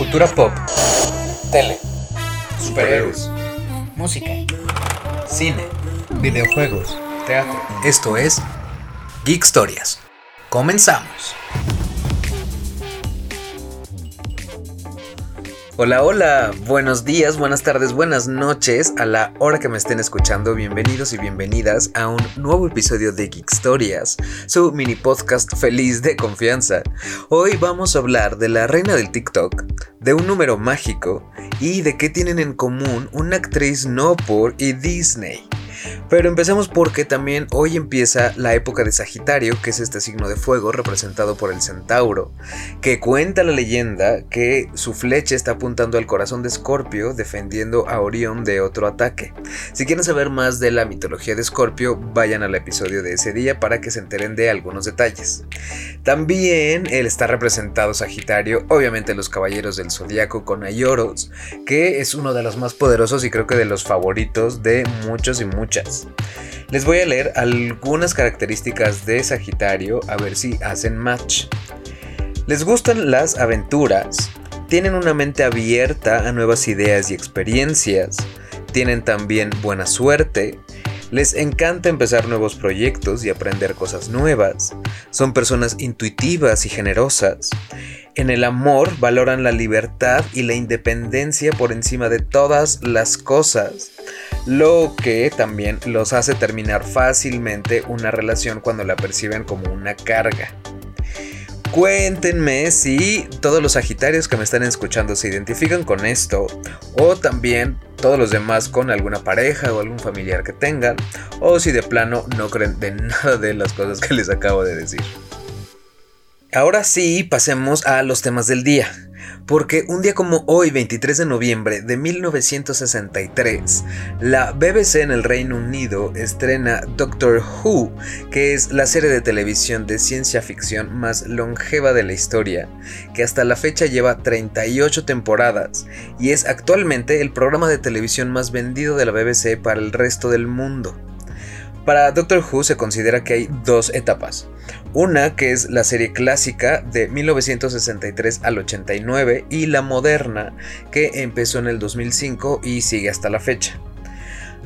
Cultura pop, Tele. superhéroes, música, cine, videojuegos, teatro. Esto es Geek Historias. Comenzamos. Hola, hola, buenos días, buenas tardes, buenas noches. A la hora que me estén escuchando, bienvenidos y bienvenidas a un nuevo episodio de Geek Historias, su mini podcast feliz de confianza. Hoy vamos a hablar de la reina del TikTok, de un número mágico y de qué tienen en común una actriz no por y Disney. Pero empecemos porque también hoy empieza la época de Sagitario, que es este signo de fuego representado por el centauro, que cuenta la leyenda que su flecha está apuntando al corazón de Escorpio, defendiendo a Orión de otro ataque. Si quieren saber más de la mitología de Escorpio, vayan al episodio de ese día para que se enteren de algunos detalles. También está representado Sagitario, obviamente los caballeros del zodiaco con Ayoros, que es uno de los más poderosos y creo que de los favoritos de muchos y Les voy a leer algunas características de Sagitario a ver si hacen match. Les gustan las aventuras, tienen una mente abierta a nuevas ideas y experiencias, tienen también buena suerte, les encanta empezar nuevos proyectos y aprender cosas nuevas, son personas intuitivas y generosas. En el amor valoran la libertad y la independencia por encima de todas las cosas, lo que también los hace terminar fácilmente una relación cuando la perciben como una carga. Cuéntenme si todos los Sagitarios que me están escuchando se identifican con esto o también todos los demás con alguna pareja o algún familiar que tengan o si de plano no creen de nada de las cosas que les acabo de decir. Ahora sí, pasemos a los temas del día. Porque un día como hoy, 23 de noviembre de 1963, la BBC en el Reino Unido estrena Doctor Who, que es la serie de televisión de ciencia ficción más longeva de la historia, que hasta la fecha lleva 38 temporadas y es actualmente el programa de televisión más vendido de la BBC para el resto del mundo. Para Doctor Who se considera que hay dos etapas. Una que es la serie clásica de 1963 al 89 y la moderna que empezó en el 2005 y sigue hasta la fecha.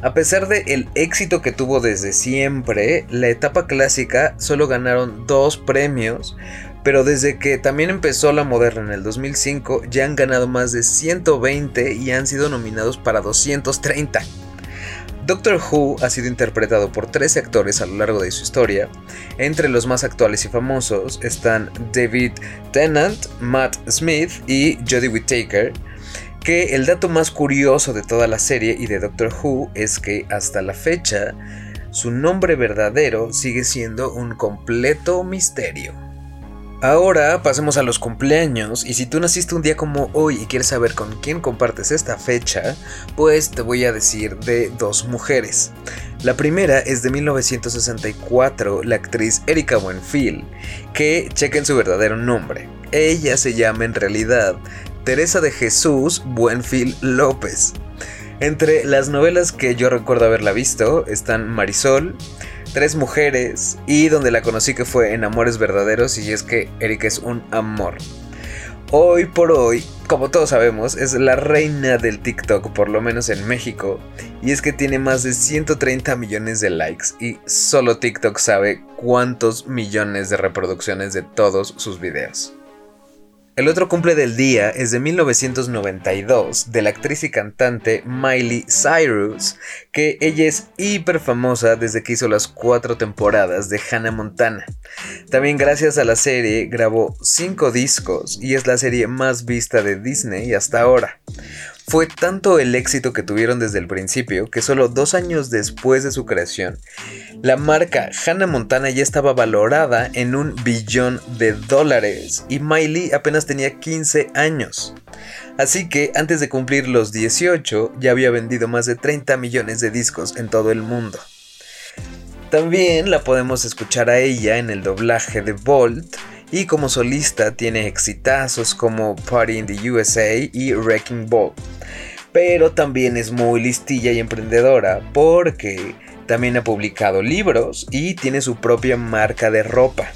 A pesar del el éxito que tuvo desde siempre, la etapa clásica solo ganaron dos premios, pero desde que también empezó la moderna en el 2005 ya han ganado más de 120 y han sido nominados para 230. Doctor Who ha sido interpretado por 13 actores a lo largo de su historia. Entre los más actuales y famosos están David Tennant, Matt Smith y Jodie Whittaker. Que el dato más curioso de toda la serie y de Doctor Who es que hasta la fecha su nombre verdadero sigue siendo un completo misterio. Ahora pasemos a los cumpleaños y si tú naciste un día como hoy y quieres saber con quién compartes esta fecha, pues te voy a decir de dos mujeres. La primera es de 1964, la actriz Erika Buenfil, que chequen su verdadero nombre. Ella se llama en realidad Teresa de Jesús Buenfil López. Entre las novelas que yo recuerdo haberla visto están Marisol, Tres mujeres y donde la conocí que fue en Amores Verdaderos y es que Erika es un amor. Hoy por hoy, como todos sabemos, es la reina del TikTok, por lo menos en México, y es que tiene más de 130 millones de likes y solo TikTok sabe cuántos millones de reproducciones de todos sus videos. El otro cumple del día es de 1992 de la actriz y cantante Miley Cyrus, que ella es hiper famosa desde que hizo las cuatro temporadas de Hannah Montana. También gracias a la serie grabó cinco discos y es la serie más vista de Disney hasta ahora. Fue tanto el éxito que tuvieron desde el principio que solo dos años después de su creación, la marca Hannah Montana ya estaba valorada en un billón de dólares y Miley apenas tenía 15 años. Así que antes de cumplir los 18 ya había vendido más de 30 millones de discos en todo el mundo. También la podemos escuchar a ella en el doblaje de Bolt y como solista tiene exitazos como Party in the USA y Wrecking Ball. Pero también es muy listilla y emprendedora porque también ha publicado libros y tiene su propia marca de ropa.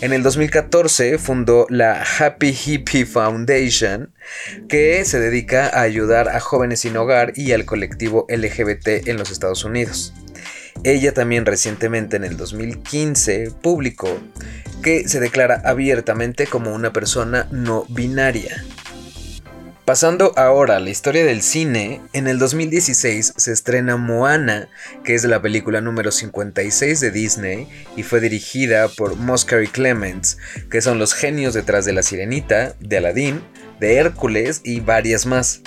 En el 2014 fundó la Happy Hippie Foundation, que se dedica a ayudar a jóvenes sin hogar y al colectivo LGBT en los Estados Unidos. Ella también recientemente en el 2015 publicó que se declara abiertamente como una persona no binaria. Pasando ahora a la historia del cine, en el 2016 se estrena Moana, que es la película número 56 de Disney y fue dirigida por Moscary Clements, que son los genios detrás de La Sirenita, de Aladdin, de Hércules y varias más.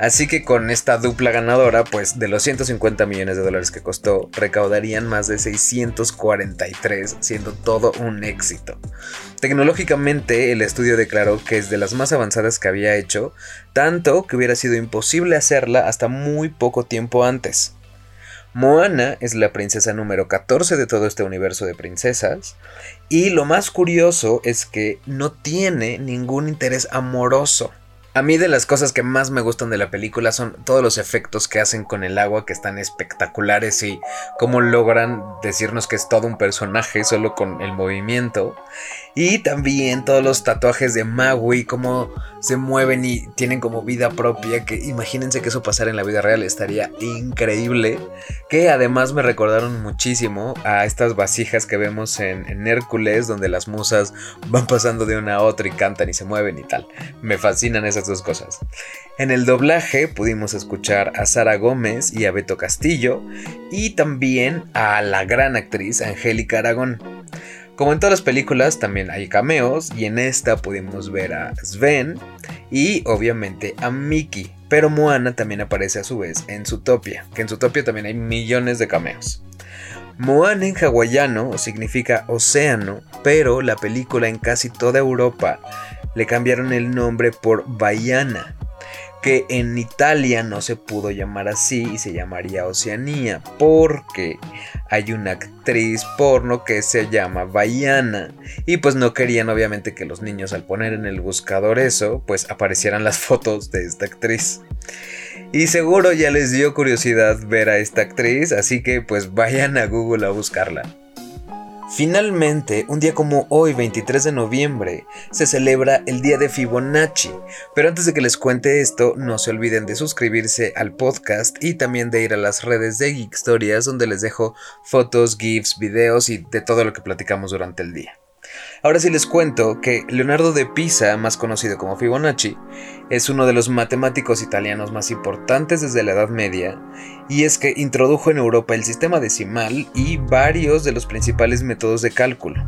Así que con esta dupla ganadora, pues de los 150 millones de dólares que costó, recaudarían más de 643, siendo todo un éxito. Tecnológicamente, el estudio declaró que es de las más avanzadas que había hecho, tanto que hubiera sido imposible hacerla hasta muy poco tiempo antes. Moana es la princesa número 14 de todo este universo de princesas. Y lo más curioso es que no tiene ningún interés amoroso. A mí de las cosas que más me gustan de la película son todos los efectos que hacen con el agua que están espectaculares y cómo logran decirnos que es todo un personaje solo con el movimiento. Y también todos los tatuajes de Maui, cómo se mueven y tienen como vida propia, que imagínense que eso pasara en la vida real, estaría increíble. Que además me recordaron muchísimo a estas vasijas que vemos en, en Hércules, donde las musas van pasando de una a otra y cantan y se mueven y tal. Me fascinan esas dos cosas. En el doblaje pudimos escuchar a Sara Gómez y a Beto Castillo, y también a la gran actriz Angélica Aragón. Como en todas las películas, también hay cameos y en esta pudimos ver a Sven y obviamente a Mickey. Pero Moana también aparece a su vez en Zootopia, que en Zootopia también hay millones de cameos. Moana en hawaiano significa océano, pero la película en casi toda Europa le cambiaron el nombre por Baiana, que en Italia no se pudo llamar así y se llamaría Oceanía, porque hay una actriz porno que se llama Baiana y pues no querían obviamente que los niños al poner en el buscador eso, pues aparecieran las fotos de esta actriz. Y seguro ya les dio curiosidad ver a esta actriz, así que pues vayan a Google a buscarla. Finalmente, un día como hoy, 23 de noviembre, se celebra el Día de Fibonacci. Pero antes de que les cuente esto, no se olviden de suscribirse al podcast y también de ir a las redes de Geek Stories donde les dejo fotos, GIFs, videos y de todo lo que platicamos durante el día. Ahora sí les cuento que Leonardo de Pisa, más conocido como Fibonacci, es uno de los matemáticos italianos más importantes desde la Edad Media, y es que introdujo en Europa el sistema decimal y varios de los principales métodos de cálculo.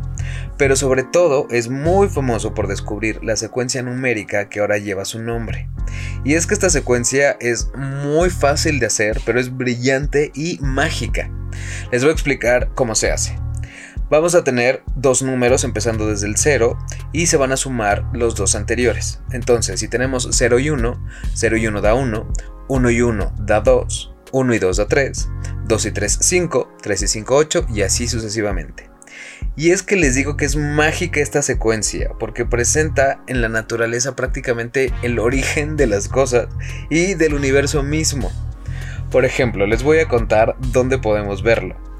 Pero sobre todo es muy famoso por descubrir la secuencia numérica que ahora lleva su nombre. Y es que esta secuencia es muy fácil de hacer, pero es brillante y mágica. Les voy a explicar cómo se hace vamos a tener dos números empezando desde el 0 y se van a sumar los dos anteriores. Entonces, si tenemos 0 y 1, 0 y 1 da 1, 1 y 1 da 2, 1 y 2 da 3, 2 y 3 5, 3 y 5 8 y así sucesivamente. Y es que les digo que es mágica esta secuencia, porque presenta en la naturaleza prácticamente el origen de las cosas y del universo mismo. Por ejemplo, les voy a contar dónde podemos verlo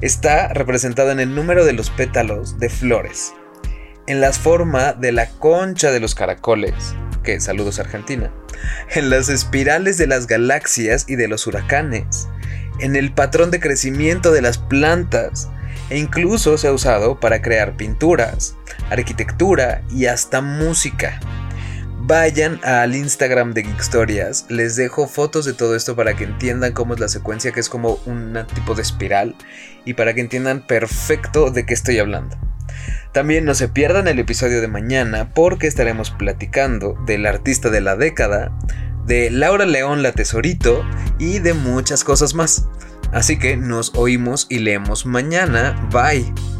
está representado en el número de los pétalos de flores, en la forma de la concha de los caracoles, que saludos Argentina, en las espirales de las galaxias y de los huracanes, en el patrón de crecimiento de las plantas, e incluso se ha usado para crear pinturas, arquitectura y hasta música. Vayan al Instagram de Geekstorias, les dejo fotos de todo esto para que entiendan cómo es la secuencia, que es como un tipo de espiral, y para que entiendan perfecto de qué estoy hablando. También no se pierdan el episodio de mañana porque estaremos platicando del artista de la década, de Laura León la Tesorito y de muchas cosas más. Así que nos oímos y leemos mañana. Bye.